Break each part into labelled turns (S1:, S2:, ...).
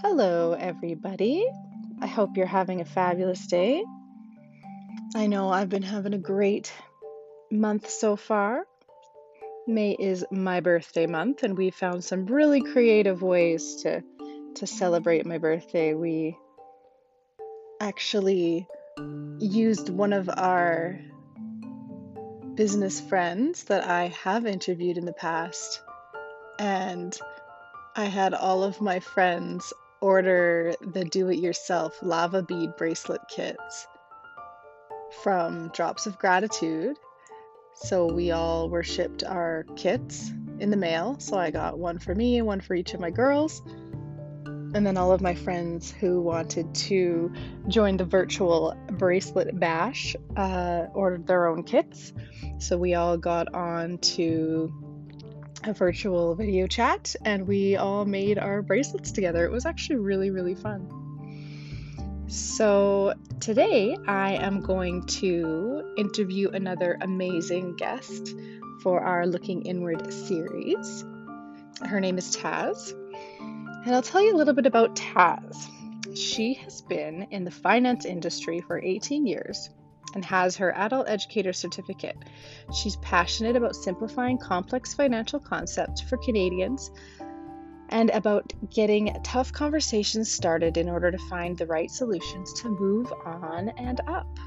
S1: Hello, everybody. I hope you're having a fabulous day. I know I've been having a great month so far. May is my birthday month, and we found some really creative ways to, to celebrate my birthday. We actually used one of our business friends that I have interviewed in the past, and I had all of my friends order the do it yourself lava bead bracelet kits from Drops of Gratitude. So we all were shipped our kits in the mail. So I got one for me and one for each of my girls. And then all of my friends who wanted to join the virtual bracelet bash uh, ordered their own kits. So we all got on to a virtual video chat and we all made our bracelets together. It was actually really, really fun. So, today I am going to interview another amazing guest for our Looking Inward series. Her name is Taz, and I'll tell you a little bit about Taz. She has been in the finance industry for 18 years and has her adult educator certificate. She's passionate about simplifying complex financial concepts for Canadians and about getting tough conversations started in order to find the right solutions to move on and up.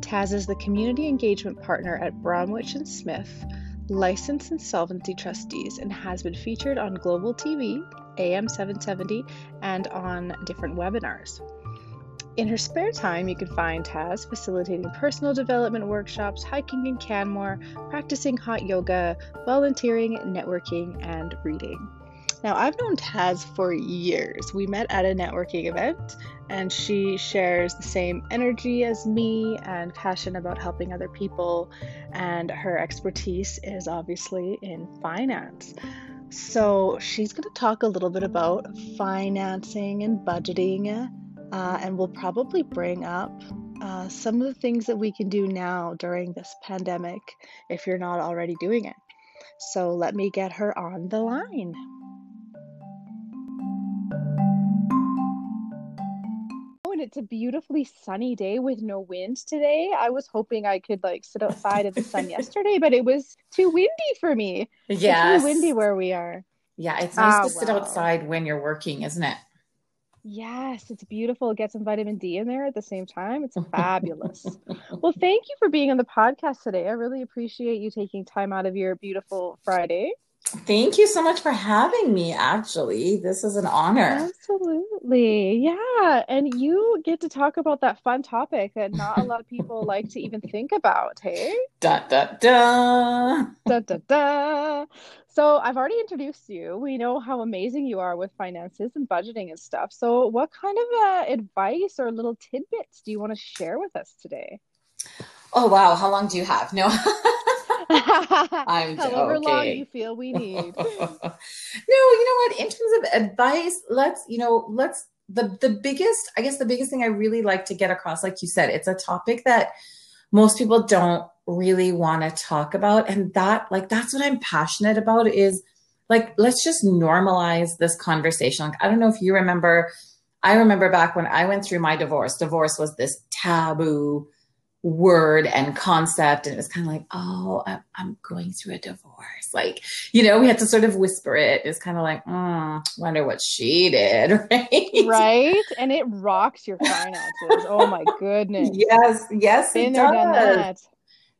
S1: Taz is the community engagement partner at Bromwich and Smith, licensed insolvency trustees, and has been featured on Global TV, AM 770, and on different webinars. In her spare time, you can find Taz facilitating personal development workshops, hiking in Canmore, practicing hot yoga, volunteering, networking, and reading. Now, I've known Taz for years. We met at a networking event, and she shares the same energy as me and passion about helping other people. And her expertise is obviously in finance. So, she's going to talk a little bit about financing and budgeting uh, and we'll probably bring up uh, some of the things that we can do now during this pandemic if you're not already doing it. So let me get her on the line. Oh, and it's a beautifully sunny day with no wind today. I was hoping I could like sit outside in the sun yesterday, but it was too windy for me.
S2: Yeah,
S1: It's too windy where we are.
S2: Yeah, it's nice
S1: Ah,
S2: to sit
S1: wow.
S2: outside when you're working, isn't it?
S1: Yes, it's beautiful. Get some vitamin D in there at the same time. It's fabulous. Well, thank you for being on the podcast today. I really appreciate you taking time out of your beautiful Friday.
S2: Thank you so much for having me, actually. This is an honor.
S1: Absolutely. Yeah. And you get to talk about that fun topic that not a lot of people like to even think about. Hey?
S2: Da da da.
S1: Da, da, da. So I've already introduced you. We know how amazing you are with finances and budgeting and stuff. So, what kind of uh, advice or little tidbits do you want to share with us today?
S2: Oh wow, how long do you have? No. I'm
S1: However long you feel we need.
S2: no, you know what? In terms of advice, let's, you know, let's the the biggest, I guess the biggest thing I really like to get across, like you said, it's a topic that most people don't really want to talk about. And that, like, that's what I'm passionate about is like, let's just normalize this conversation. Like, I don't know if you remember, I remember back when I went through my divorce, divorce was this taboo word and concept. And it was kind of like, oh, I'm, I'm going through a divorce. Like, you know, we had to sort of whisper it. It's kind of like, mm, wonder what she did, right?
S1: Right? And it rocks your finances. Oh my goodness.
S2: Yes, yes,
S1: Been
S2: it
S1: there,
S2: does.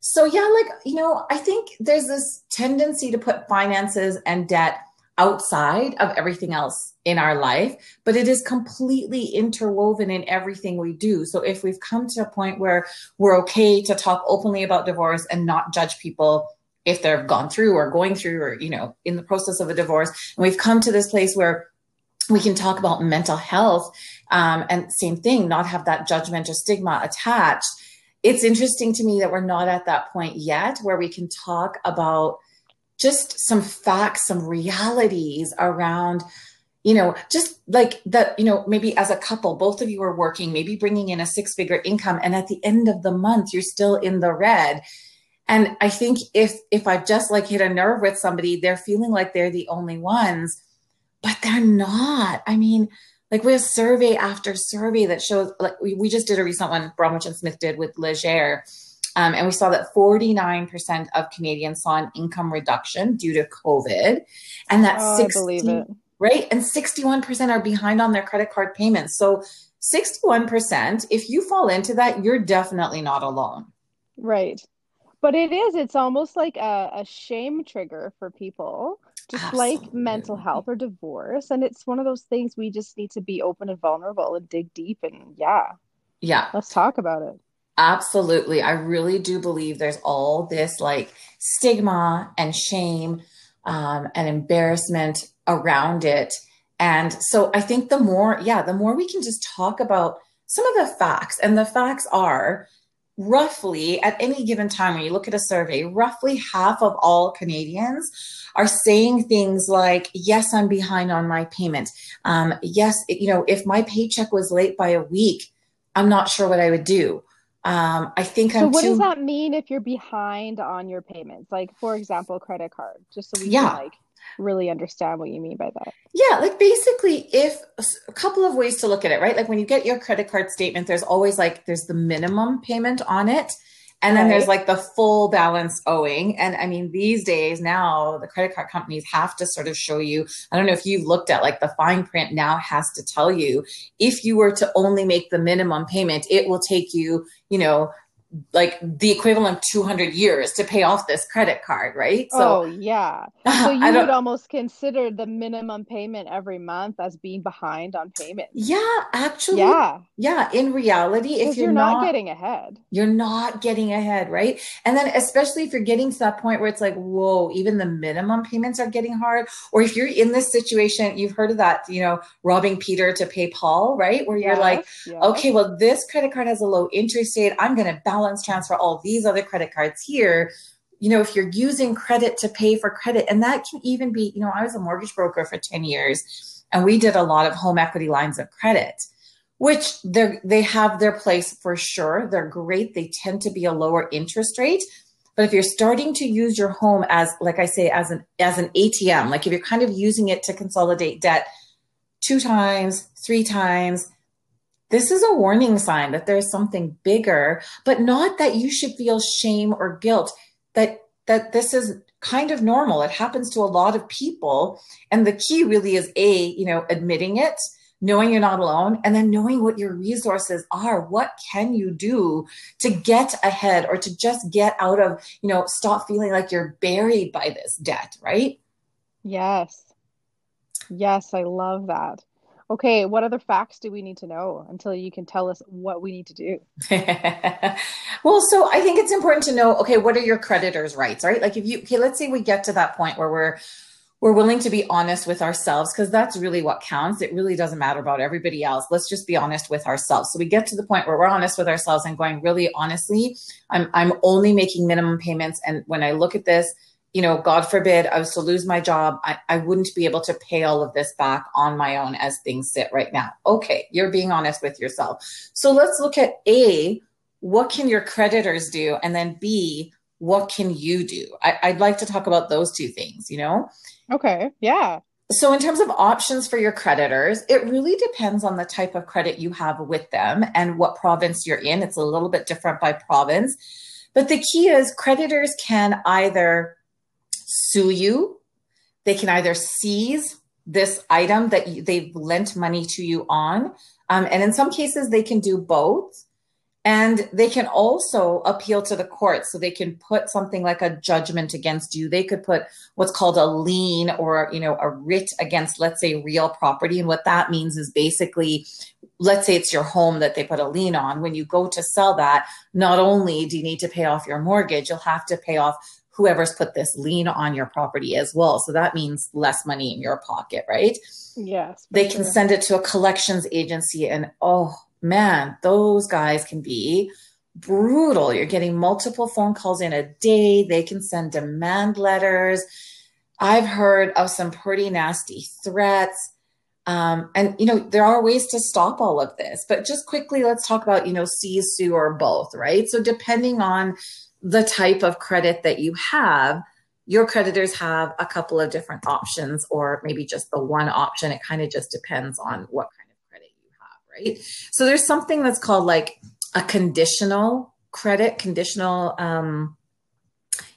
S2: So yeah, like, you know, I think there's this tendency to put finances and debt outside of everything else in our life, but it is completely interwoven in everything we do. So if we've come to a point where we're okay to talk openly about divorce and not judge people if they've gone through or going through or, you know, in the process of a divorce, and we've come to this place where we can talk about mental health um, and same thing, not have that judgment or stigma attached it's interesting to me that we're not at that point yet where we can talk about just some facts, some realities around, you know, just like that, you know, maybe as a couple, both of you are working, maybe bringing in a six figure income. And at the end of the month, you're still in the red. And I think if, if I've just like hit a nerve with somebody, they're feeling like they're the only ones, but they're not. I mean, Like we have survey after survey that shows, like we, we just did a recent one, Bromwich and Smith did with Leger. Um, and we saw that 49% of Canadians saw an income reduction due to COVID. And that
S1: oh, 60,
S2: right? And 61% are behind on their credit card payments. So 61%, if you fall into that, you're definitely not alone.
S1: Right. But it is, it's almost like a, a shame trigger for people, just Absolutely. like mental health or divorce. And it's one of those things we just need to be open and vulnerable and dig deep. And yeah.
S2: Yeah.
S1: Let's talk about it.
S2: Absolutely. I really do believe there's all this like stigma and shame um, and embarrassment around it. And so I think the more, yeah, the more we can just talk about some of the facts, and the facts are roughly at any given time when you look at a survey roughly half of all canadians are saying things like yes i'm behind on my payment um, yes you know if my paycheck was late by a week i'm not sure what i would do um, I think I'm So,
S1: what
S2: too...
S1: does that mean if you're behind on your payments? Like, for example, credit card, just so we
S2: yeah.
S1: can like really understand what you mean by that.
S2: Yeah, like basically, if a couple of ways to look at it, right? Like when you get your credit card statement, there's always like there's the minimum payment on it. And then right. there's like the full balance owing. And I mean, these days now, the credit card companies have to sort of show you. I don't know if you've looked at like the fine print now has to tell you if you were to only make the minimum payment, it will take you, you know, like the equivalent of 200 years to pay off this credit card, right?
S1: So, oh, yeah. So you would almost consider the minimum payment every month as being behind on payments.
S2: Yeah, actually.
S1: Yeah.
S2: Yeah. In reality, if you're,
S1: you're
S2: not,
S1: not, getting ahead,
S2: you're not getting ahead, right? And then, especially if you're getting to that point where it's like, whoa, even the minimum payments are getting hard. Or if you're in this situation, you've heard of that, you know, robbing Peter to pay Paul, right? Where you're yes, like, yes. okay, well, this credit card has a low interest rate. I'm going to balance balance transfer all these other credit cards here you know if you're using credit to pay for credit and that can even be you know i was a mortgage broker for 10 years and we did a lot of home equity lines of credit which they they have their place for sure. They're great. They tend to be a lower interest rate. But if you're starting to use your home as like i say as an as an atm like if you're kind of using it to consolidate debt two times three times this is a warning sign that there's something bigger, but not that you should feel shame or guilt that that this is kind of normal. It happens to a lot of people. And the key really is a, you know, admitting it, knowing you're not alone, and then knowing what your resources are. What can you do to get ahead or to just get out of, you know, stop feeling like you're buried by this debt, right?
S1: Yes. Yes, I love that. Okay, what other facts do we need to know until you can tell us what we need to do?
S2: well, so I think it's important to know okay, what are your creditors' rights, right? Like if you okay, let's say we get to that point where we're we're willing to be honest with ourselves because that's really what counts. It really doesn't matter about everybody else. Let's just be honest with ourselves. So we get to the point where we're honest with ourselves and going, really honestly, I'm I'm only making minimum payments and when I look at this, you know, God forbid I was to lose my job, I, I wouldn't be able to pay all of this back on my own as things sit right now. Okay, you're being honest with yourself. So let's look at A, what can your creditors do? And then B, what can you do? I, I'd like to talk about those two things, you know?
S1: Okay, yeah.
S2: So, in terms of options for your creditors, it really depends on the type of credit you have with them and what province you're in. It's a little bit different by province. But the key is creditors can either sue you. They can either seize this item that they've lent money to you on. Um, and in some cases, they can do both. And they can also appeal to the court. So they can put something like a judgment against you. They could put what's called a lien or, you know, a writ against, let's say, real property. And what that means is basically, let's say it's your home that they put a lien on. When you go to sell that, not only do you need to pay off your mortgage, you'll have to pay off whoever's put this lien on your property as well. So that means less money in your pocket, right?
S1: Yes.
S2: They can sure. send it to a collections agency and oh man, those guys can be brutal. You're getting multiple phone calls in a day. They can send demand letters. I've heard of some pretty nasty threats. Um, and you know there are ways to stop all of this but just quickly let's talk about you know seize sue or both right so depending on the type of credit that you have, your creditors have a couple of different options, or maybe just the one option. It kind of just depends on what kind of credit you have, right? So there's something that's called like a conditional credit, conditional um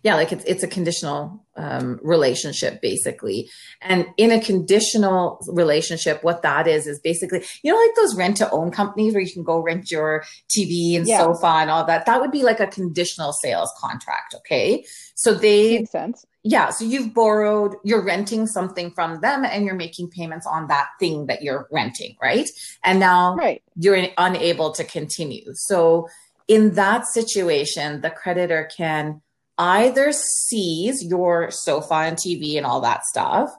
S2: yeah, like it's it's a conditional um, relationship basically. And in a conditional relationship, what that is is basically you know like those rent to own companies where you can go rent your TV and yeah. sofa and all that. That would be like a conditional sales contract. Okay, so they
S1: makes sense.
S2: Yeah, so you've borrowed, you're renting something from them, and you're making payments on that thing that you're renting, right? And now
S1: right.
S2: you're unable to continue. So in that situation, the creditor can either seize your sofa and TV and all that stuff,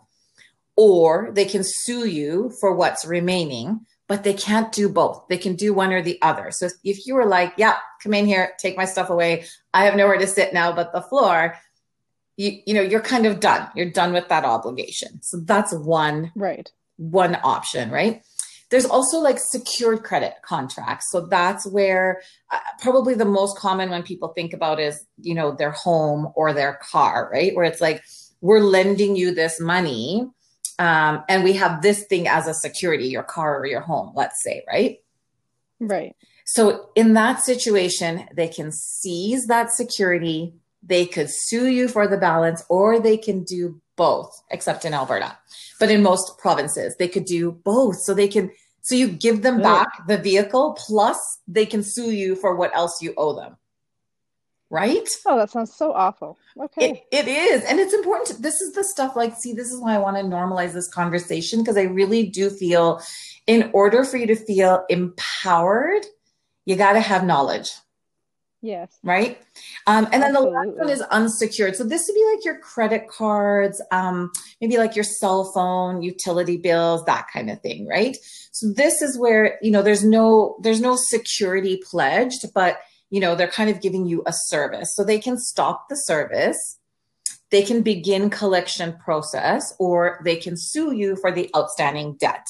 S2: or they can sue you for what's remaining, but they can't do both. They can do one or the other. So if you were like, yeah, come in here, take my stuff away. I have nowhere to sit now but the floor. You, you know, you're kind of done. You're done with that obligation. So that's one,
S1: right.
S2: One option, right? There's also like secured credit contracts. So that's where uh, probably the most common when people think about is, you know, their home or their car, right? Where it's like, we're lending you this money um, and we have this thing as a security, your car or your home, let's say, right?
S1: Right.
S2: So in that situation, they can seize that security. They could sue you for the balance, or they can do both, except in Alberta. But in most provinces, they could do both. So they can, so you give them back the vehicle, plus they can sue you for what else you owe them. Right?
S1: Oh, that sounds so awful. Okay.
S2: it, it is. And it's important. To, this is the stuff like, see, this is why I want to normalize this conversation because I really do feel in order for you to feel empowered, you got to have knowledge.
S1: Yes.
S2: Right. Um, and then Absolutely. the last one is unsecured. So this would be like your credit cards, um, maybe like your cell phone, utility bills, that kind of thing. Right. So this is where, you know, there's no, there's no security pledged, but, you know, they're kind of giving you a service. So they can stop the service. They can begin collection process or they can sue you for the outstanding debt.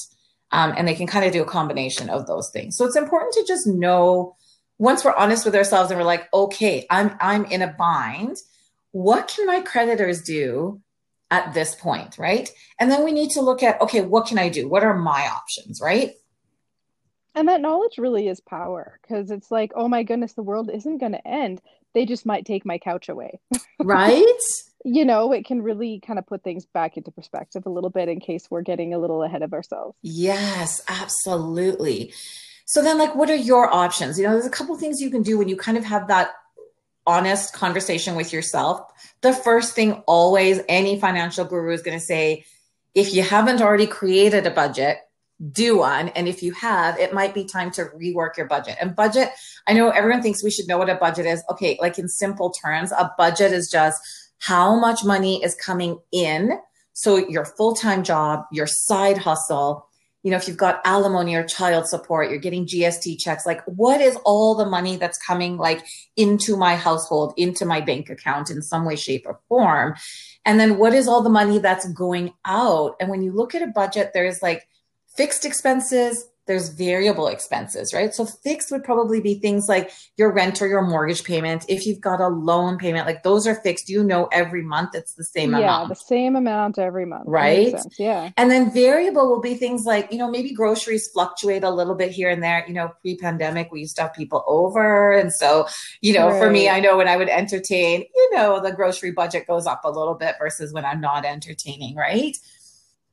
S2: Um, and they can kind of do a combination of those things. So it's important to just know once we're honest with ourselves and we're like, okay, I'm I'm in a bind. What can my creditors do at this point, right? And then we need to look at, okay, what can I do? What are my options, right?
S1: And that knowledge really is power because it's like, oh my goodness, the world isn't going to end. They just might take my couch away.
S2: right?
S1: you know, it can really kind of put things back into perspective a little bit in case we're getting a little ahead of ourselves.
S2: Yes, absolutely. So then, like, what are your options? You know, there's a couple things you can do when you kind of have that honest conversation with yourself. The first thing, always, any financial guru is going to say, if you haven't already created a budget, do one. And if you have, it might be time to rework your budget. And budget, I know everyone thinks we should know what a budget is. Okay, like in simple terms, a budget is just how much money is coming in. So your full time job, your side hustle, you know, if you've got alimony or child support, you're getting GST checks, like what is all the money that's coming like into my household, into my bank account in some way, shape, or form? And then what is all the money that's going out? And when you look at a budget, there's like fixed expenses, there's variable expenses, right? So fixed would probably be things like your rent or your mortgage payment. If you've got a loan payment, like those are fixed. You know, every month it's the same
S1: yeah,
S2: amount.
S1: Yeah, the same amount every month.
S2: Right.
S1: Yeah.
S2: And then variable will be things like, you know, maybe groceries fluctuate a little bit here and there. You know, pre pandemic, we used to have people over. And so, you know, right. for me, I know when I would entertain, you know, the grocery budget goes up a little bit versus when I'm not entertaining, right?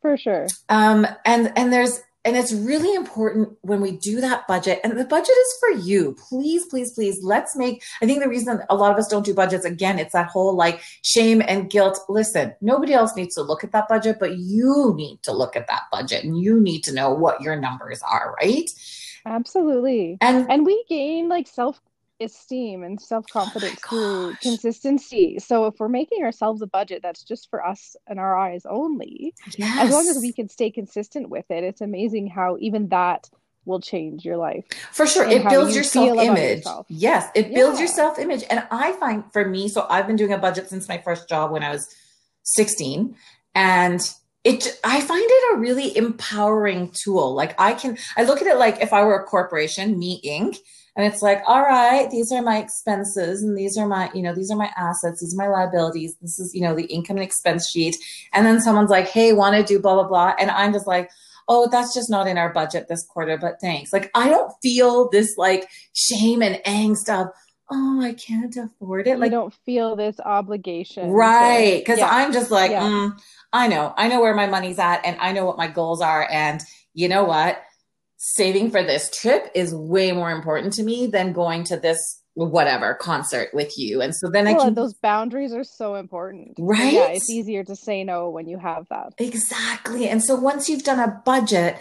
S1: For sure.
S2: Um, and and there's and it's really important when we do that budget and the budget is for you. Please please please let's make i think the reason a lot of us don't do budgets again it's that whole like shame and guilt. Listen nobody else needs to look at that budget but you need to look at that budget and you need to know what your numbers are right?
S1: Absolutely. And and we gain like self esteem and self confidence oh through consistency. So if we're making ourselves a budget that's just for us and our eyes only, yes. as long as we can stay consistent with it, it's amazing how even that will change your life.
S2: For sure. It builds you your self image. Yes, it builds yeah. your self image. And I find for me, so I've been doing a budget since my first job when I was 16. And it i find it a really empowering tool. Like i can i look at it like if i were a corporation me inc and it's like all right these are my expenses and these are my you know these are my assets these are my liabilities this is you know the income and expense sheet. And then someone's like hey want to do blah blah blah? And i'm just like oh, that's just not in our budget this quarter, but thanks. Like, I don't feel this like shame and angst of, oh, I can't afford it.
S1: Like, you don't feel this obligation.
S2: Right. Because yeah. I'm just like, yeah. mm, I know, I know where my money's at and I know what my goals are. And you know what? Saving for this trip is way more important to me than going to this whatever concert with you. And so then well, I can
S1: those boundaries are so important.
S2: Right.
S1: Yeah, it's easier to say no when you have that.
S2: Exactly. And so once you've done a budget,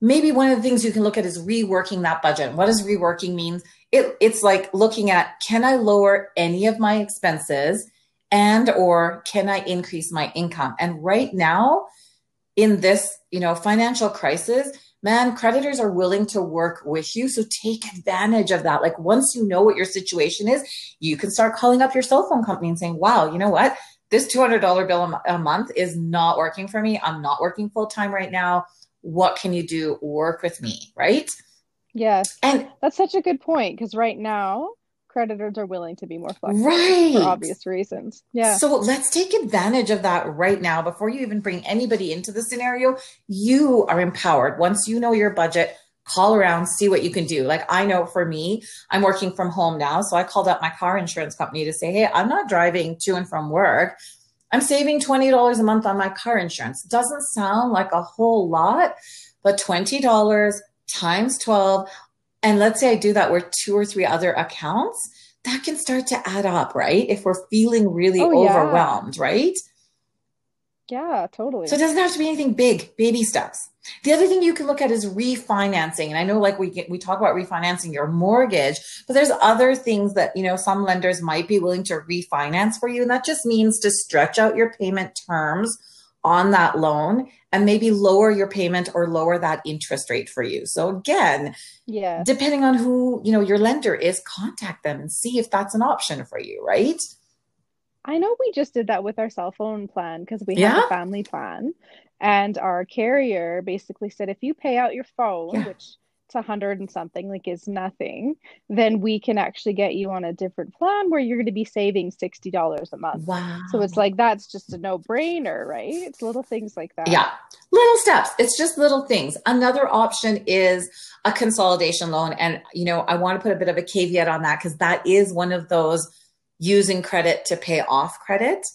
S2: maybe one of the things you can look at is reworking that budget. What does reworking mean? It, it's like looking at can I lower any of my expenses and or can I increase my income? And right now in this, you know, financial crisis, man, creditors are willing to work with you. So take advantage of that. Like once you know what your situation is, you can start calling up your cell phone company and saying, wow, you know what? This $200 bill a month is not working for me. I'm not working full time right now. What can you do? Work with me, right?
S1: Yes.
S2: And
S1: that's such a good point because right now, creditors are willing to be more flexible
S2: right.
S1: for obvious reasons. Yeah.
S2: So let's take advantage of that right now before you even bring anybody into the scenario. You are empowered. Once you know your budget, call around, see what you can do. Like I know for me, I'm working from home now. So I called up my car insurance company to say, Hey, I'm not driving to and from work. I'm saving $20 a month on my car insurance. Doesn't sound like a whole lot, but $20 times 12 and let's say I do that with two or three other accounts, that can start to add up, right? If we're feeling really oh, overwhelmed, yeah. right?
S1: Yeah, totally.
S2: So it doesn't have to be anything big, baby steps. The other thing you can look at is refinancing. And I know like we get, we talk about refinancing your mortgage, but there's other things that, you know, some lenders might be willing to refinance for you. And that just means to stretch out your payment terms on that loan and maybe lower your payment or lower that interest rate for you. So again,
S1: yeah.
S2: Depending on who, you know, your lender is, contact them and see if that's an option for you, right?
S1: I know we just did that with our cell phone plan because we yeah. have a family plan and our carrier basically said if you pay out your phone, yeah. which it's a hundred and something, like is nothing, then we can actually get you on a different plan where you're going to be saving sixty dollars a month.
S2: Wow!
S1: So it's like that's just a no brainer, right? It's little things like that.
S2: Yeah, little steps. It's just little things. Another option is a consolidation loan, and you know I want to put a bit of a caveat on that because that is one of those using credit to pay off credit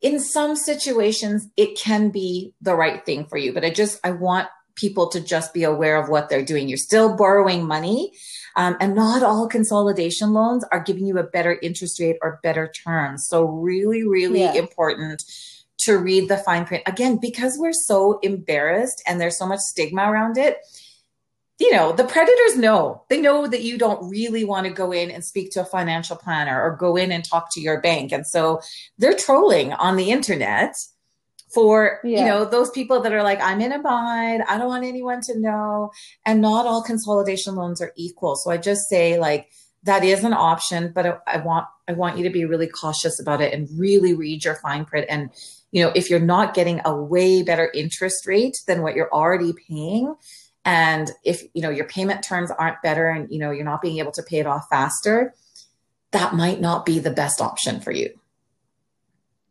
S2: in some situations it can be the right thing for you but i just i want people to just be aware of what they're doing. You're still borrowing money, um, and not all consolidation loans are giving you a better interest rate or better terms. So, really, really yeah. important to read the fine print again because we're so embarrassed and there's so much stigma around it you know, the predators know. They know that you don't really want to go in and speak to a financial planner or go in and talk to your bank. And so they're trolling on the internet for yeah. you know those people that are like i'm in a bind. I don't want anyone to know. And not all consolidation loans are equal. So i just say like that is an option but I, I, want i want you to be really cautious about it and really read your fine print. And you know if you're not getting a way better interest rate than what you're already paying and if you know your payment terms aren't better and you know you're not being able to pay it off faster that might not be the best option for you.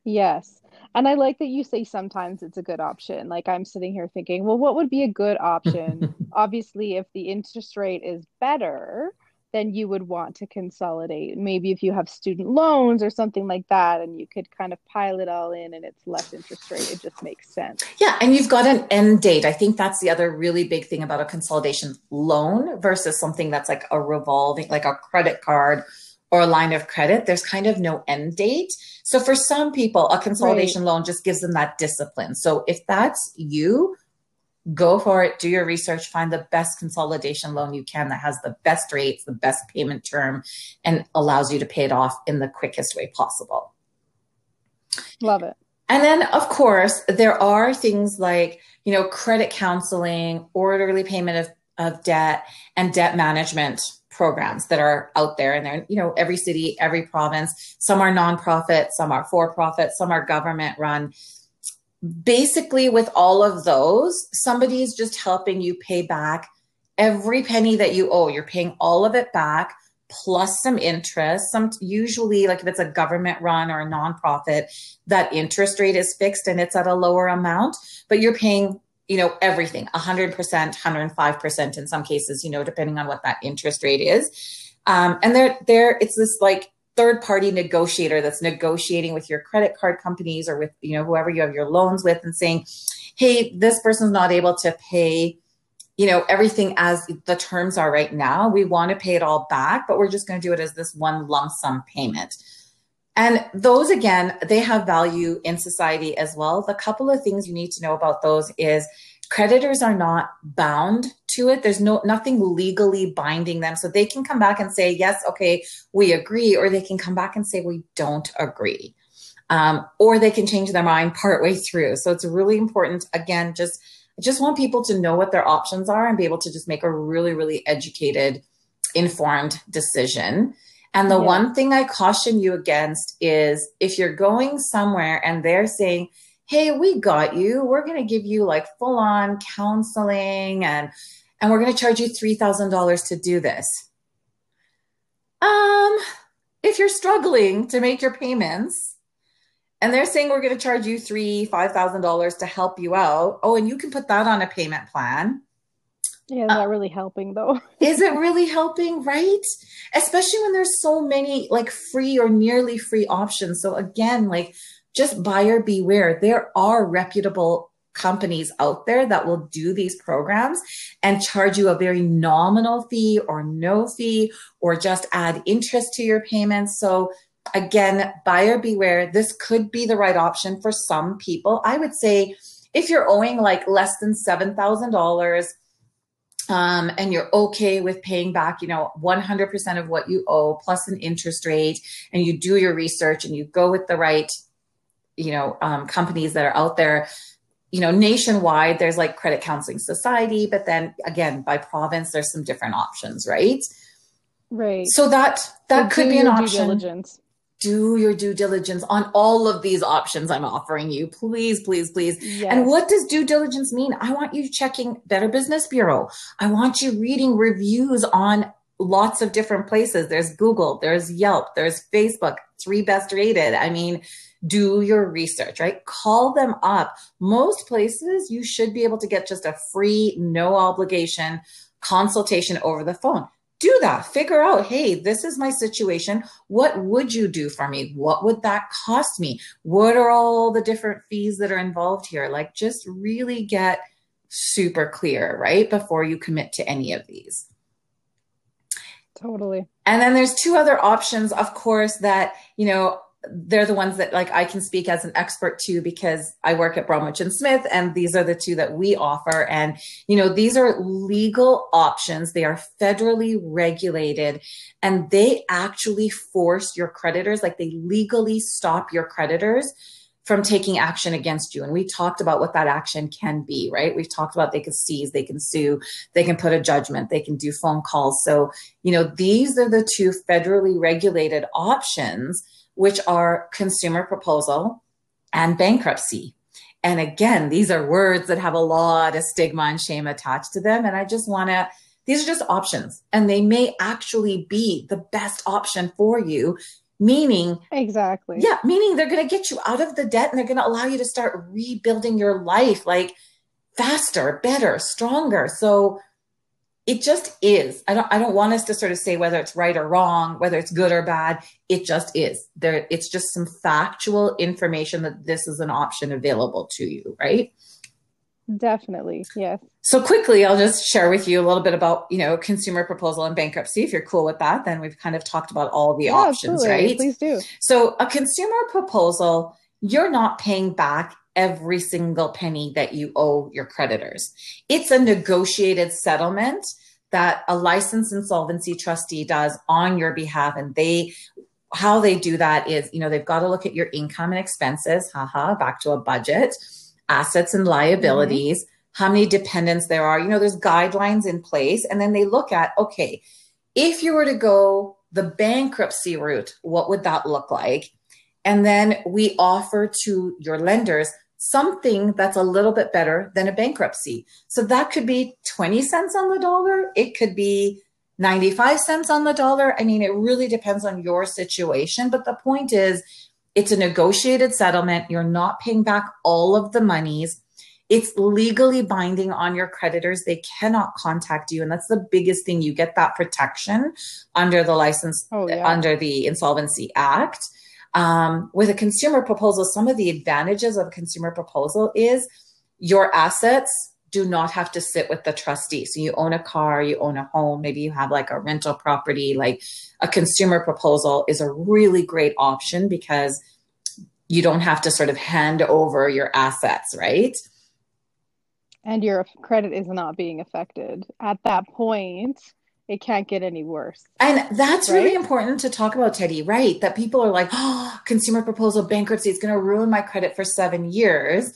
S1: Yes and I like that you say sometimes it's a good option. Like I'm sitting here thinking, well, what would be a good option? Obviously, if the interest rate is better, then you would want to consolidate. Maybe if you have student loans or something like that, and you could kind of pile it all in and it's less interest rate, it just makes sense.
S2: Yeah. And you've got an end date. I think that's the other really big thing about a consolidation loan versus something that's like a revolving, like a credit card or a line of credit, there's kind of no end date. So for some people, a consolidation right. loan just gives them that discipline. So if that's you, go for it, do your research, find the best consolidation loan you can that has the best rates, the best payment term, and allows you to pay it off in the quickest way possible.
S1: Love it.
S2: And then, of course, there are things like, you know, credit counseling, orderly payment of, of debt, and debt management programs that are out there and they're you know every city every province. Some are nonprofit some are for profit some are government run. Basically with all of those somebody's just helping you pay back every penny that you owe. You're paying all of it back plus some interest some usually like if it's a government run or a nonprofit that interest rate is fixed and it's at a lower amount but you're paying you know, everything 100%, 105% in some cases, you know, depending on what that interest rate is. Um, and they're, they're, it's this like third party negotiator that's negotiating with your credit card companies or with, you know, whoever you have your loans with and saying, hey, this person's not able to pay you know everything as the terms are right now we want to pay it all back but we're just going to do it as this one lump sum payment and those, again, they have value in society as well. The couple of things you need to know about those is creditors are not bound to it. There's no nothing legally binding them. So they can come back and say, yes, okay, we agree, or they can come back and say, we don't agree. Um, or they can change their mind partway through. So it's really important, again, just I just want people to know what their options are and be able to just make a really, really educated, informed decision. And the yeah. one thing I caution you against is if you're going somewhere and they're saying, "Hey, we got you. We're going to give you like full on counseling and and we're going to charge you $3,000 to do this." Um, if you're struggling to make your payments and they're saying we're going to charge you three, five thousand dollars to help you out. Oh, and you can put that on a payment plan.
S1: Yeah, is that uh, really helping though?
S2: is it really helping, right? Especially when there's so many like free or nearly free options. So again, like just buyer beware. There are reputable companies out there that will do these programs and charge you a very nominal fee or no fee or just add interest to your payments. So again, buyer beware. This could be the right option for some people. I would say if you're owing like less than $7,000 um, and you're okay with paying back, you know, 100% of what you owe plus an interest rate, and you do your research and you go with the right, you know, um, companies that are out there, you know, nationwide, there's like Credit Counseling Society, but then again, by province, there's some different options, right?
S1: Right.
S2: So that that so could be an option. Diligence do your due diligence on all of these options I'm offering you. Please, please, please. Yes. And what does due diligence mean? I want you checking Better Business Bureau. I want you reading reviews on lots of different places. There's Google, there's Yelp, there's Facebook, three best rated. I mean, do your research, right? Call them up. Most places you should be able to get just a free, no obligation consultation over the phone do that. Figure out, hey, this is my situation. What would you do for me? What would that cost me? What are all the different fees that are involved here? Like, just really get super clear, right? Before you commit to any of these.
S1: Totally.
S2: And then there's two other options, of course, that, you know, they're the ones that like I can speak as an expert to because I work at Bromwich and Smith and these are the two that we offer. And you know these are legal options. They are federally regulated and they actually force your creditors like they legally stop your creditors from taking action against you. And we talked about what that action can be right? We've talked about they can seize they can sue they can put a judgment they can do phone calls. So you know these are the two federally regulated options which are consumer proposal and bankruptcy. And again, these are words that have a lot of stigma and shame attached to them. And I just want to, these are just options and they may actually be the best option for you. Meaning,
S1: exactly.
S2: Yeah, meaning they're going to get you out of the debt and they're going to allow you to start rebuilding your life like faster, better, stronger. So, it just is. I don't I don't want us to sort of say whether it's right or wrong, whether it's good or bad. It just is. There it's just some factual information that this is an option available to you, right?
S1: Definitely. Yes.
S2: So quickly, I'll just share with you a little bit about, you know, consumer proposal and bankruptcy. If you're cool with that, then we've kind of talked about all the yeah, options, absolutely. right?
S1: Please do.
S2: So a consumer proposal, you're not paying back every single penny that you owe your creditors. It's a negotiated settlement that a licensed insolvency trustee does on your behalf. And they, how they do that is, you know, they've got to look at your income and expenses, haha, back to a budget, assets and liabilities, mm-hmm. how many dependents there are. You know, there's guidelines in place. And then they look at, okay, if you were to go the bankruptcy route, what would that look like? And then we offer to your lenders something that's a little bit better than a bankruptcy. So that could be 20 cents on the dollar. It could be 95 cents on the dollar. I mean, it really depends on your situation. But the point is, it's a negotiated settlement. You're not paying back all of the monies. It's legally binding on your creditors. They cannot contact you. And that's the biggest thing. You get that protection under the license, oh, yeah. under the Insolvency Act. Um, with a consumer proposal, some of the advantages of a consumer proposal is your assets do not have to sit with the trustee. So you own a car, you own a home, maybe you have like a rental property, like a consumer proposal is a really great option because you don't have to sort of hand over your assets, right?
S1: And your credit is not being affected. At that point, it can't get any worse.
S2: And that's right? really important to talk about, Teddy, right? That people are like, oh, consumer proposal bankruptcy is going to ruin my credit for seven years.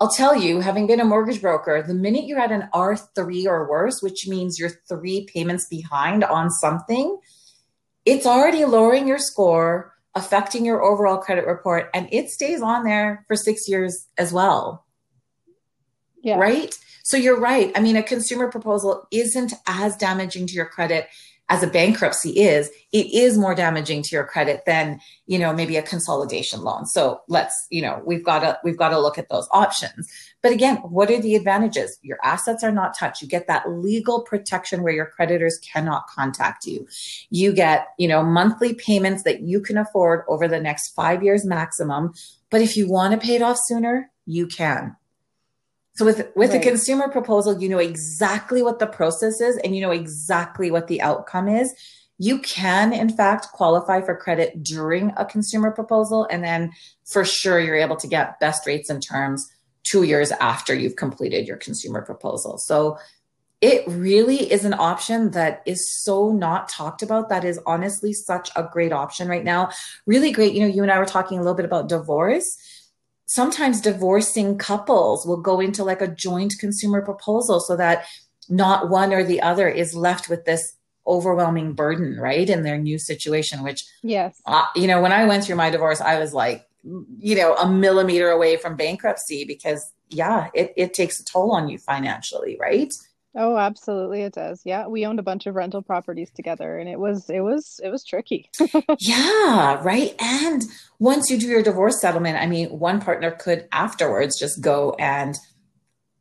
S2: I'll tell you, having been a mortgage broker, the minute you're at an R3 or worse, which means you're three payments behind on something, it's already lowering your score, affecting your overall credit report, and it stays on there for six years as well. Yeah. Right? So you're right. I mean, a consumer proposal isn't as damaging to your credit as a bankruptcy is, it is more damaging to your credit than, you know, maybe a consolidation loan. So let's, you know, we've got to, we've got to look at those options. But again, what are the advantages? Your assets are not touched. You get that legal protection where your creditors cannot contact you. You get, you know, monthly payments that you can afford over the next five years maximum. But if you want to pay it off sooner, you can. So with with right. a consumer proposal, you know exactly what the process is and you know exactly what the outcome is. You can in fact qualify for credit during a consumer proposal and then for sure you're able to get best rates and terms 2 years after you've completed your consumer proposal. So it really is an option that is so not talked about that is honestly such a great option right now. Really great. You know, you and I were talking a little bit about divorce sometimes divorcing couples will go into like a joint consumer proposal so that not one or the other is left with this overwhelming burden right in their new situation which
S1: yes.
S2: uh, you know when i went through my divorce i was like you know a millimeter away from bankruptcy because yeah it, it takes a toll on you financially right
S1: Oh, absolutely it does. Yeah, we owned a bunch of rental properties together and it was it was it was tricky.
S2: yeah, right? And once you do your divorce settlement, I mean, one partner could afterwards just go and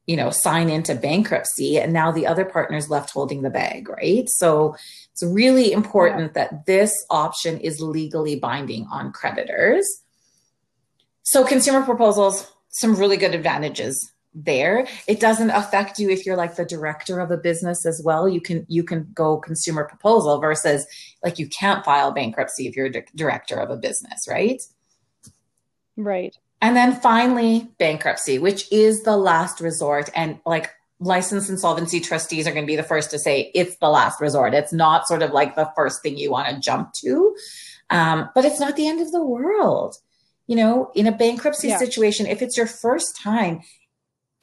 S2: you know, sign into bankruptcy and now the other partner's left holding the bag, right? So it's really important yeah. that this option is legally binding on creditors. So consumer proposals, some really good advantages there. It doesn't affect you if you're like the director of a business as well. You can you can go consumer proposal versus like you can't file bankruptcy if you're a director of a business right?
S1: Right.
S2: And then finally bankruptcy which is the last resort. And like licensed insolvency trustees are going to be the first to say it's the last resort. It's not sort of like the first thing you want to jump to. Um, but it's not the end of the world. You know in a bankruptcy yeah. situation if it's your first time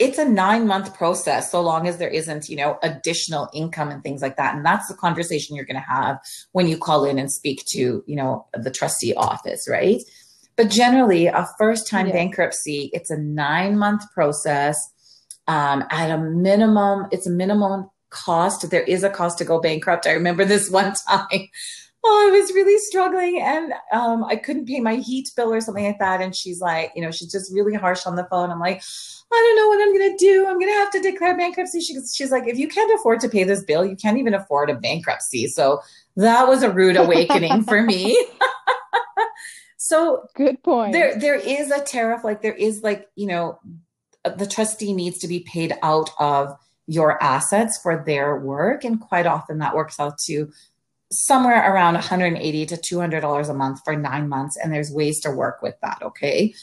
S2: it's a nine month process so long as there isn't you know additional income and things like that. And that's the conversation you're going to have when you call in and speak to you know the trustee office right? But generally a first time yeah. bankruptcy it's a nine month process. Um, at a minimum it's a minimum cost. There is a cost to go bankrupt. I remember this one time oh, I was really struggling and um, I couldn't pay my heat bill or something like that. And she's like, you know, she's just really harsh on the phone. I'm like, I don't know what I'm going to do. I'm going to have to declare bankruptcy. She, she's like, if you can't afford to pay this bill, you can't even afford a bankruptcy. So that was a rude awakening for me. so
S1: good point.
S2: There, there is a tariff. Like there is like, you know, the trustee needs to be paid out of your assets for their work. And quite often that works out to somewhere around 180 to 200 dollars a month for nine months and there's ways to work with that okay?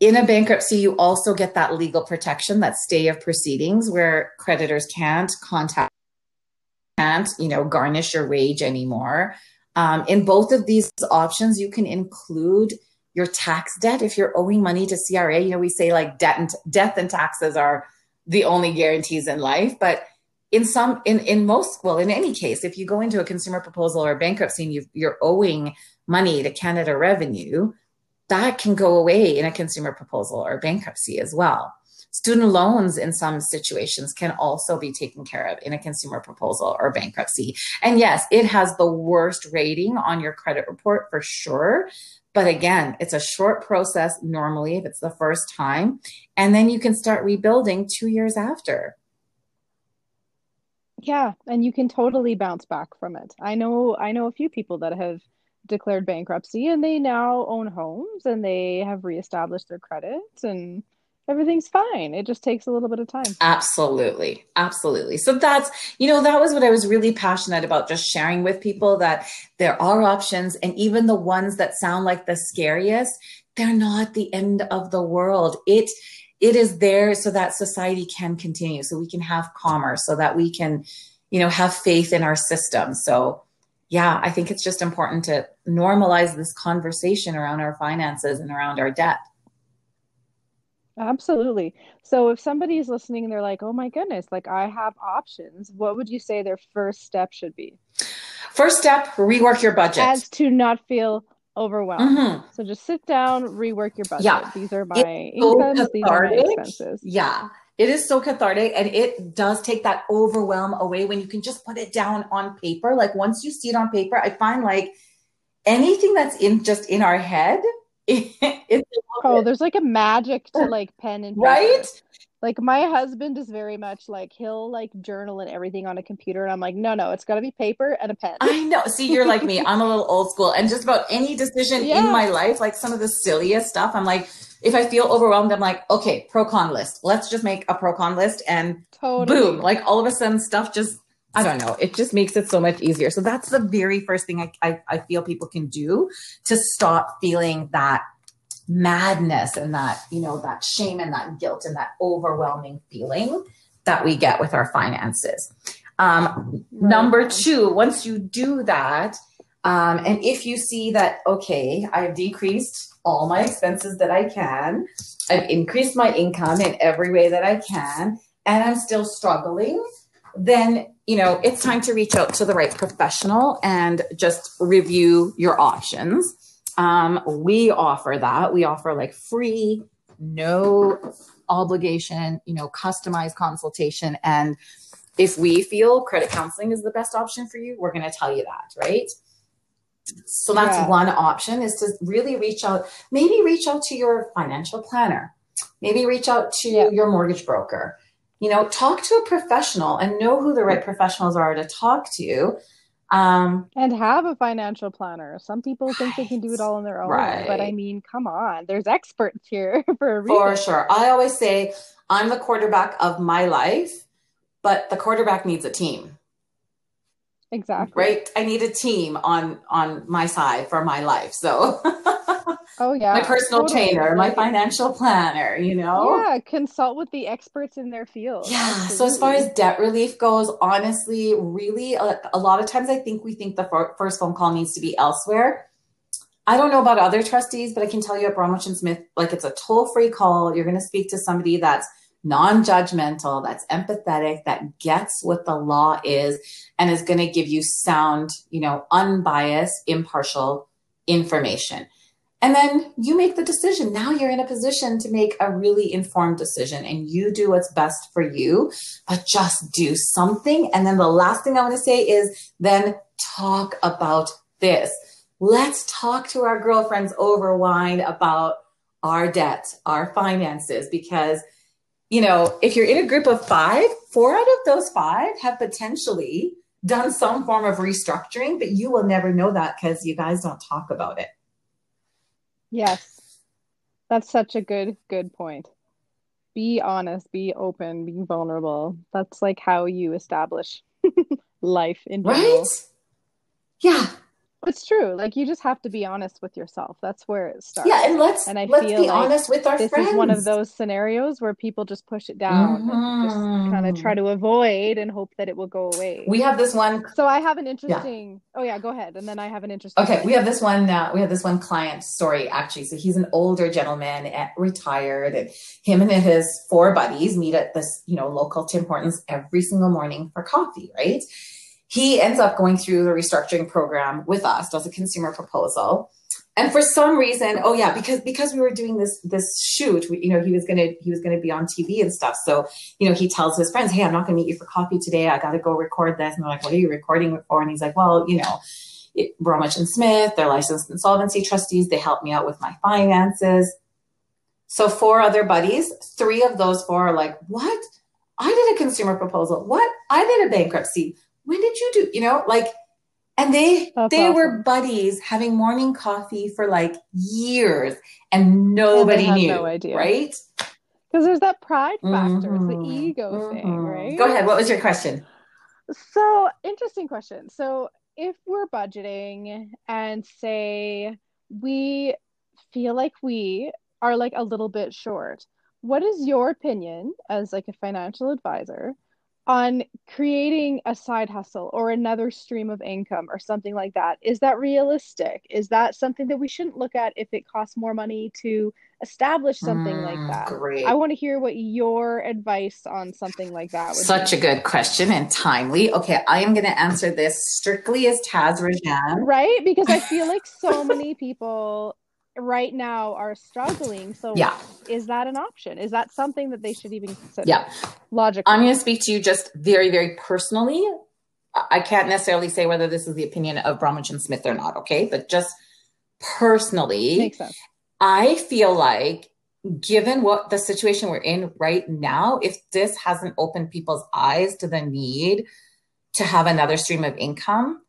S2: In a bankruptcy you also get that legal protection that stay of proceedings where creditors can't contact can't you know garnish your wage anymore. Um, in both of these options you can include your tax debt. If you're owing money to cra you know we say like debt and death and taxes are the only guarantees in life but in some in in most well in any case if you go into a consumer proposal or bankruptcy and you you're owing money to canada revenue that can go away in a consumer proposal or bankruptcy as well student loans in some situations can also be taken care of in a consumer proposal or bankruptcy and yes it has the worst rating on your credit report for sure But again, it's a short process normally if it's the first time. And then you can start rebuilding two years after.
S1: Yeah, and you can totally bounce back from it. I know I know a few people that have declared bankruptcy and they now own homes and they have reestablished their credits and everything's fine. It just takes a little bit of time.
S2: Absolutely. Absolutely. So that's, you know, that was what I was really passionate about just sharing with people that there are options and even the ones that sound like the scariest, they're not the end of the world. It it is there so that society can continue, so we can have commerce, so that we can, you know, have faith in our system. So yeah, I think it's just important to normalize this conversation around our finances and around our debt.
S1: Absolutely. So if somebody's listening and they're like, "Oh my goodness, like I have options," what would you say their first step should be?
S2: First step, rework your budget.
S1: As to not feel overwhelmed. Mm-hmm. So just sit down, rework your budget. Yeah. These are my incomes, these are my expenses.
S2: Yeah. It is so cathartic and it does take that overwhelm away when you can just put it down on paper. Like once you see it on paper, I find like anything that's in just in our head
S1: it's oh, there's like a magic to like pen and paper.
S2: right.
S1: Like my husband is very much like he'll like journal and everything on a computer, and I'm like, no, no, it's got to be paper and a pen.
S2: I know. See, you're like me. I'm a little old school, and just about any decision yeah. in my life, like some of the silliest stuff, I'm like, if I feel overwhelmed, I'm like, okay, pro con list. Let's just make a pro con list, and totally. boom, like all of a sudden, stuff just I don't know. It just makes it so much easier. So that's the very first thing I, I, I feel people can do to stop feeling that madness and that, you know, that shame and that guilt and that overwhelming feeling that we get with our finances. Um. Number two, once you do that, um, and if you see that, okay, I've decreased all my expenses that I can, I've increased my income in every way that I can, and I'm still struggling, then you know it's time to reach out to the right professional and just review your options um, we offer that we offer like free no obligation you know customized consultation and if we feel credit counseling is the best option for you we're going to tell you that right so that's yeah. one option is to really reach out maybe reach out to your financial planner maybe reach out to yeah. your mortgage broker you know, talk to a professional and know who the right professionals are to talk to.
S1: Um, and have a financial planner. Some people right, think they can do it all on their own, right. but I mean, come on, there's experts here for a reason.
S2: For sure. I always say I'm the quarterback of my life, but the quarterback needs a team.
S1: Exactly.
S2: Right? I need a team on on my side for my life. So
S1: Oh yeah.
S2: My personal totally. trainer, my financial planner, you know?
S1: Yeah, consult with the experts in their field.
S2: Yeah. Absolutely. So as far as debt relief goes, honestly, really a, a, lot of times I think we think the first phone call needs to be elsewhere. I don't know about other trustees, but I can tell you at Bromwich and Smith, like it's a toll-free call. You're going to speak to somebody that's non-judgmental, that's empathetic, that gets what the law is and is going to give you sound, you know, unbiased, impartial information. And then you make the decision. Now you're in a position to make a really informed decision and you do what's best for you, but just do something. And then the last thing I want to say is then talk about this. Let's talk to our girlfriends over wine about our debt, our finances, because, you know, if you're in a group of five, four out of those five have potentially done some form of restructuring, but you will never know that because you guys don't talk about it.
S1: Yes. That's such a good, good point. Be honest, be open, be vulnerable. That's like how you establish life in general. Right?
S2: Yeah.
S1: It's true. Like you just have to be honest with yourself. That's where it starts.
S2: Yeah, and let's and I let's feel be like honest with our
S1: this
S2: friends.
S1: is one of those scenarios where people just push it down mm-hmm. and just kind of try to avoid and hope that it will go away.
S2: We have this one.
S1: So I have an interesting. Yeah. Oh yeah, go ahead, and then I have an interesting.
S2: Okay, we have this one. Uh, we have this one client story actually. So he's an older gentleman, at, retired, and him and his four buddies meet at this you know local Tim Hortons every single morning for coffee, right? He ends up going through the restructuring program with us, does a consumer proposal. And for some reason, oh yeah, because because we were doing this this shoot, we, you know, he was gonna he was gonna be on TV and stuff. So you know, he tells his friends, "Hey, I'm not gonna meet you for coffee today. I got to go record this." And they're like, "What are you recording it for?" And he's like, "Well, you know, Bromwich and Smith, they're licensed insolvency trustees. They help me out with my finances. So four other buddies, three of those four are like, what? I did a consumer proposal. What? I did a bankruptcy. When did you do, you know, like, and they That's they awesome. were buddies having morning coffee for like years and nobody and knew, no idea. right?
S1: Because there's that pride factor, mm-hmm. it's the ego mm-hmm. thing, right?
S2: Go ahead. What was your question?
S1: So, interesting question. So, if we're budgeting and say we feel like we are like a little bit short, what is your opinion as like a financial advisor on creating a side hustle or another stream of income or something like that. Is that realistic? Is that something that we shouldn't look at if it costs more money to establish something mm, like that? great. i want to hear what your advice on something like that
S2: would such be. a good question and timely. Okay i am going to answer this strictly as taz rajan
S1: right? Because i feel like so many people right now are struggling. So yeah. is that an option? Is that something that they should even consider?
S2: Yeah.
S1: Logically.
S2: I'm going to speak to you just very, very personally. I can't necessarily say whether this is the opinion of Bromwich and Smith or not, okay? But just personally,
S1: Makes sense.
S2: I feel like given what the situation we're in right now, if this hasn't opened people's eyes to the need to have another stream of income,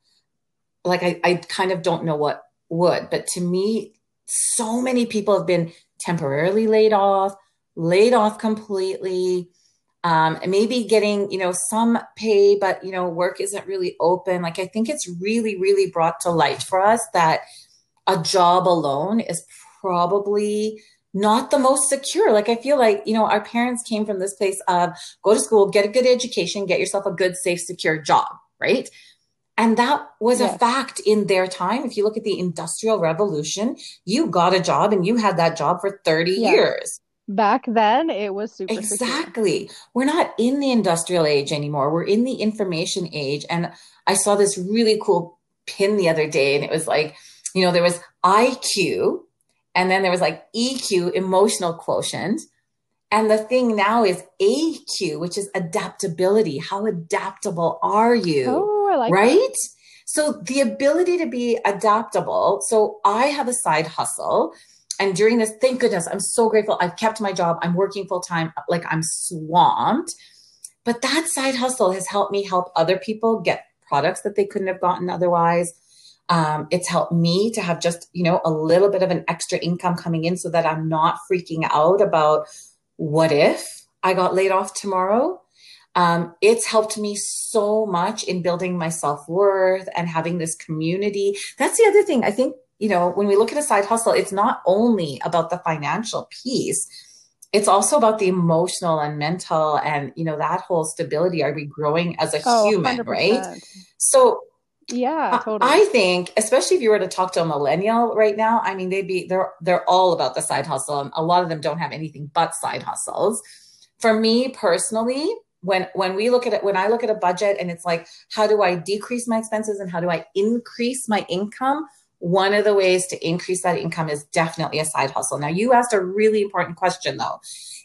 S2: like I, I kind of don't know what would. But to me, so many people have been temporarily laid off, laid off completely. Um, maybe getting you know some pay, but you know work isn't really open. Like I think it's really, really brought to light for us that a job alone is probably not the most secure. Like I feel like, you know, our parents came from this place of go to school, get a good education, get yourself a good, safe, secure job, right? And that was yes. a fact in their time. If you look at the Industrial Revolution, you got a job and you had that job for 30 yes. years.
S1: Back then, it was super.
S2: Exactly. Secure. We're not in the industrial age anymore. We're in the information age. And I saw this really cool pin the other day, and it was like, you know, there was IQ, and then there was like EQ, emotional quotient. And the thing now is AQ, which is adaptability. How adaptable are you?
S1: Oh like
S2: right? That. So the ability to be adaptable. So I have a side hustle. And during this, thank goodness, I'm so grateful. I've kept my job. I'm working full time. Like I'm swamped. But that side hustle has helped me help other people get products that they couldn't have gotten otherwise. Um, it's helped me to have just, you know, a little bit of an extra income coming in so that I'm not freaking out about what if I got laid off tomorrow. Um, it's helped me so much in building my self worth and having this community. That's the other thing. I think, you know, when we look at a side hustle, it's not only about the financial piece, it's also about the emotional and mental and, you know, that whole stability. Are we growing as a oh, human, 100%. right? So,
S1: yeah, totally.
S2: I think, especially if you were to talk to a millennial right now, I mean, they'd be they're they're all about the side hustle, and a lot of them don't have anything but side hustles. For me personally, when when we look at it when i look at a budget and it's like how do i decrease my expenses and how do i increase my income? One of the ways to increase that income is definitely a side hustle. Now you asked a really important question though.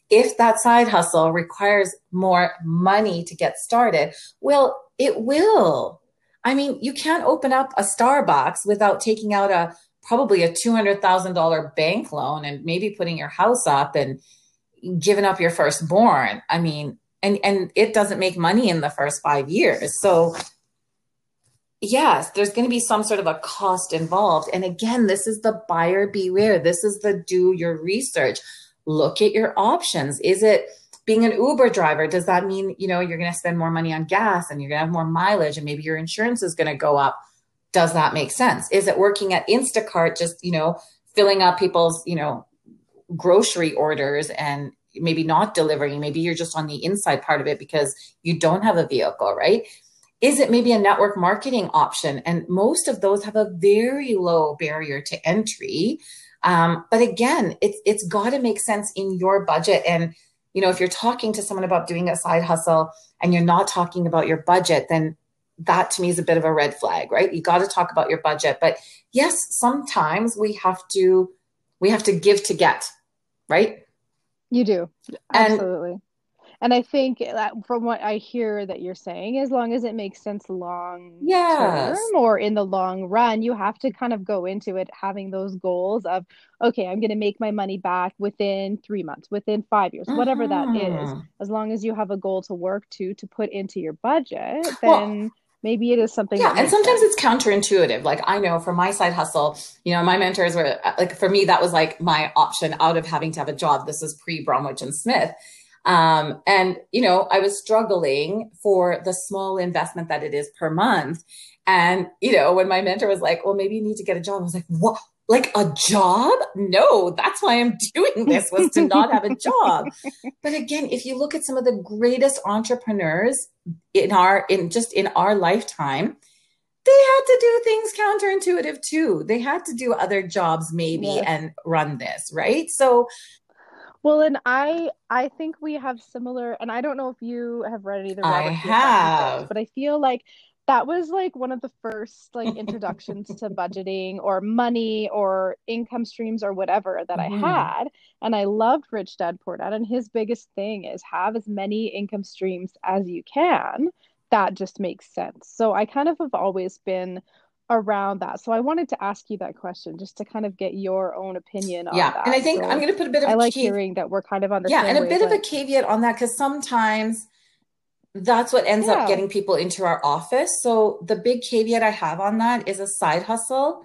S2: If that side hustle requires more money to get started well it will. I mean you can't open up a starbucks without taking out a probably a $200000 bank loan and maybe putting your house up and giving up your firstborn. I mean and and it doesn't make money in the first five years. So yes there's going to be some sort of a cost involved. And again this is the buyer beware. This is the do your research. Look at your options. Is it being an uber driver? Does that mean you know you're going to spend more money on gas and you're going to have more mileage and maybe your insurance is going to go up? Does that make sense? Is it working at instacart just you know filling up people's you know grocery orders and maybe not delivering maybe you're just on the inside part of it because you don't have a vehicle right? Is it maybe a network marketing option? And most of those have a very low barrier to entry. Um, but again it's it's got to make sense in your budget. And you know if you're talking to someone about doing a side hustle and you're not talking about your budget then that to me is a bit of a red flag right? You got to talk about your budget. But yes sometimes we have to we have to give to get right
S1: you do. Absolutely. And I think from what I hear that you're saying, as long as it makes sense long
S2: Yes.
S1: term or in the long run, you have to kind of go into it having those goals of, okay, I'm going to make my money back within three months, within five years, whatever that is.
S2: Mhm.
S1: As long as you have a goal to work to to put into your budget,
S2: Well,
S1: then maybe it is something
S2: Yeah, and sometimes
S1: sense.
S2: it's counterintuitive. Like I know for my side hustle, you know, my mentors were like for me that was like my option out of having to have a job. This is pre Bromwich and Smith. Um, and you know, I was struggling for the small investment that it is per month. And you know, when my mentor was like, "Well, maybe you need to get a job," I was like, "What? Like a job? No, that's why I'm doing this was to not have a job." But again, if you look at some of the greatest entrepreneurs in our in just in our lifetime, they had to do things counterintuitive too. They had to do other jobs maybe
S1: Yes.
S2: and run this, right? So
S1: Well, and I I think we have similar, and I don't know if you have read any of the
S2: I
S1: Robert Kiyosaki
S2: have.
S1: books, but I feel like that was like one of the first like introductions to budgeting or money or income streams or whatever that I
S2: Mhm.
S1: had. And I loved Rich Dad Poor Dad, and his biggest thing is have as many income streams as you can. That just makes sense. So I kind of have always been around that. So I wanted to ask you that question just to kind of get your own opinion on
S2: yeah, and I
S1: that.
S2: think I'm going to put a bit of
S1: I
S2: a
S1: like hearing that we're kind of on the
S2: Yeah, and a bit of a caveat on that because sometimes that's what ends up getting people into our office. So the big caveat I have on that is a side hustle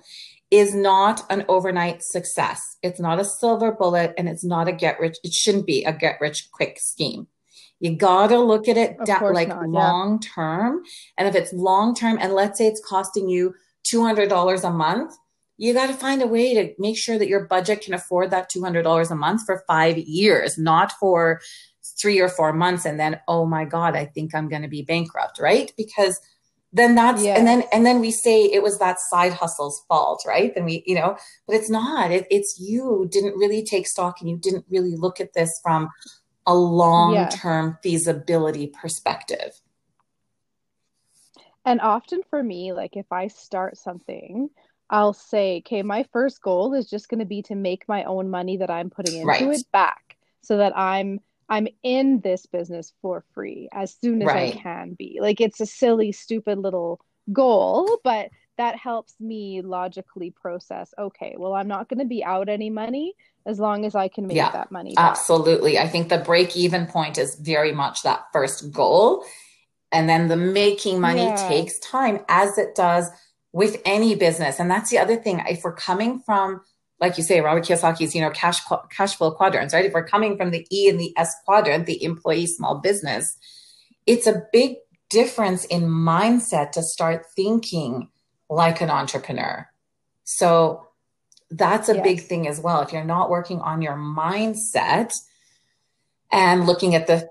S2: is not an overnight success. It's not a silver bullet and it's not a get rich. It shouldn't be a get rich quick scheme. You gotta look at it da- like
S1: not, yeah.
S2: long term. And if it's long term, and let's say it's costing you $200 a month, you got to find a way to make sure that your budget can afford that $200 a month for five years, not for three or four months. And then, oh my God, I think I'm going to be bankrupt, right? Because then that's, and then, and then we say it was that side hustle's fault, right? Then we, you know, but it's not. It, it's you didn't really take stock and you didn't really look at this from a long term feasibility perspective.
S1: And often for me, like if I start something, I'll say, okay, my first goal is just going to be to make my own money that I'm putting into
S2: Right.
S1: it back so that I'm I'm in this business for free as soon as
S2: Right.
S1: I can be. Like it's a silly, stupid little goal, but that helps me logically process, okay, well, I'm not going to be out any money as long as I can make
S2: Yeah,
S1: that money back.
S2: Absolutely. I think the break even point is very much that first goal. And then the making money
S1: Yeah.
S2: takes time, as it does with any business. And that's the other thing. If we're coming from, like you say, Robert Kiyosaki's, you know, cash cash flow quadrants, right? If we're coming from the E and the S quadrant, the employee small business, it's a big difference in mindset to start thinking like an entrepreneur. So that's a
S1: Yes.
S2: big thing as well. If you're not working on your mindset and looking at the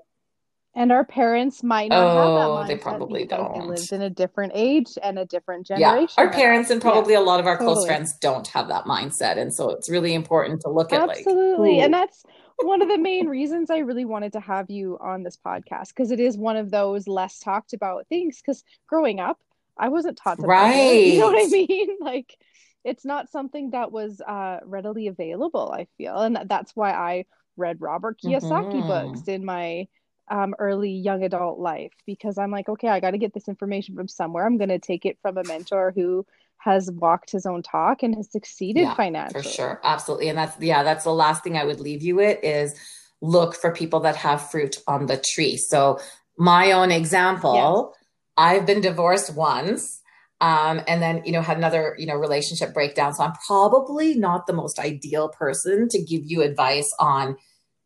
S1: And our parents might not have that
S2: Oh,
S1: mindset
S2: they probably
S1: because
S2: don't.
S1: lived in a different age and a different generation.
S2: yeah,
S1: our
S2: parents and probably a lot of our close friends don't have that mindset. And so it's really important to look at like
S1: Absolutely.
S2: who-
S1: And that's one of the main reasons I really wanted to have you on this podcast because it is one of those less talked about things. Because growing up, I wasn't taught to budget. You know what I mean? Like, it's not something that was uh, readily available, I feel. And that's why I read Robert Kiyosaki
S2: Mhm.
S1: books in my um, early young adult life because I'm like, okay, I got to get this information from somewhere. I'm going to take it from a mentor who has walked his own talk and has succeeded
S2: Yeah,
S1: financially.
S2: For sure. Absolutely. And that's, yeah, that's the last thing I would leave you with is look for people that have fruit on the tree. So, my own example, I've been divorced once. Um, and then, you know, had another, you know, relationship breakdown. So I'm probably not the most ideal person to give you advice on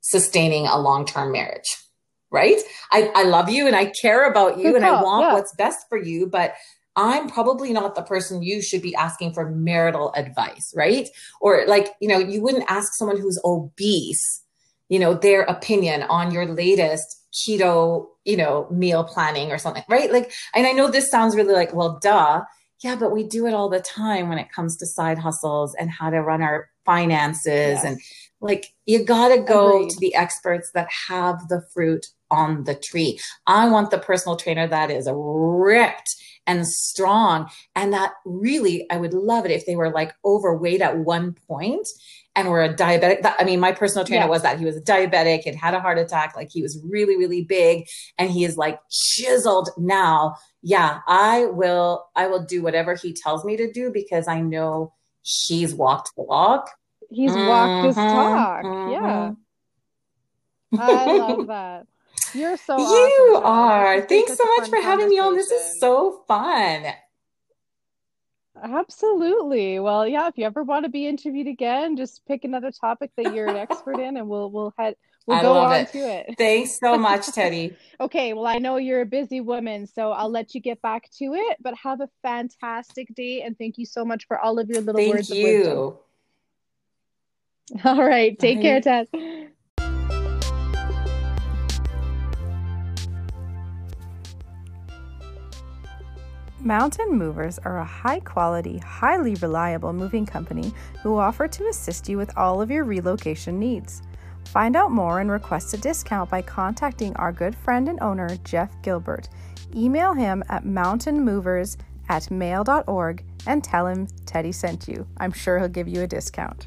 S2: sustaining a long-term marriage. Right. I, I love you and I care about you
S1: Good
S2: and I want
S1: yeah.
S2: what's best for you, but I'm probably not the person you should be asking for marital advice, right? Or like, you know, you wouldn't ask someone who's obese, you know, their opinion on your latest keto, you know, meal planning or something, right? Like, and I know this sounds really like, well, duh. Yeah, but we do it all the time when it comes to side hustles and how to run our finances
S1: Yes.
S2: and like you got to go
S1: Agreed.
S2: to the experts that have the fruit on the tree. I want the personal trainer that is ripped and strong and that really I would love it if they were like overweight at one point and were a diabetic. I mean, my personal trainer
S1: Yeah.
S2: was that he was a diabetic and had a heart attack. Like he was really, really big and he is like chiseled now. Yeah, I will, I will do whatever he tells me to do because I know he's walked the walk.
S1: He's walked his talk.
S2: mhm.
S1: Yeah. I love that. You're so
S2: you
S1: awesome,
S2: are.
S1: This has been
S2: Thanks so much for having me on. This is so fun.
S1: Absolutely. Well, yeah, if you ever want to be interviewed again, just pick another topic that you're an expert in and we'll we'll head we'll
S2: I
S1: go on
S2: it.
S1: to it.
S2: Thanks so much, Teddy.
S1: Okay, well, I know you're a busy woman, so I'll let you get back to it, but have a fantastic day and thank you so much for all of your little
S2: Thank
S1: words of wisdom. All right, take care, Tess.
S3: Mountain Movers are a high quality, highly reliable moving company who offer to assist you with all of your relocation needs. Find out more and request a discount by contacting our good friend and owner, Jeff Gilbert. Email him at mountainmovers at mail.org and tell him Teddy sent you. I'm sure he'll give you a discount.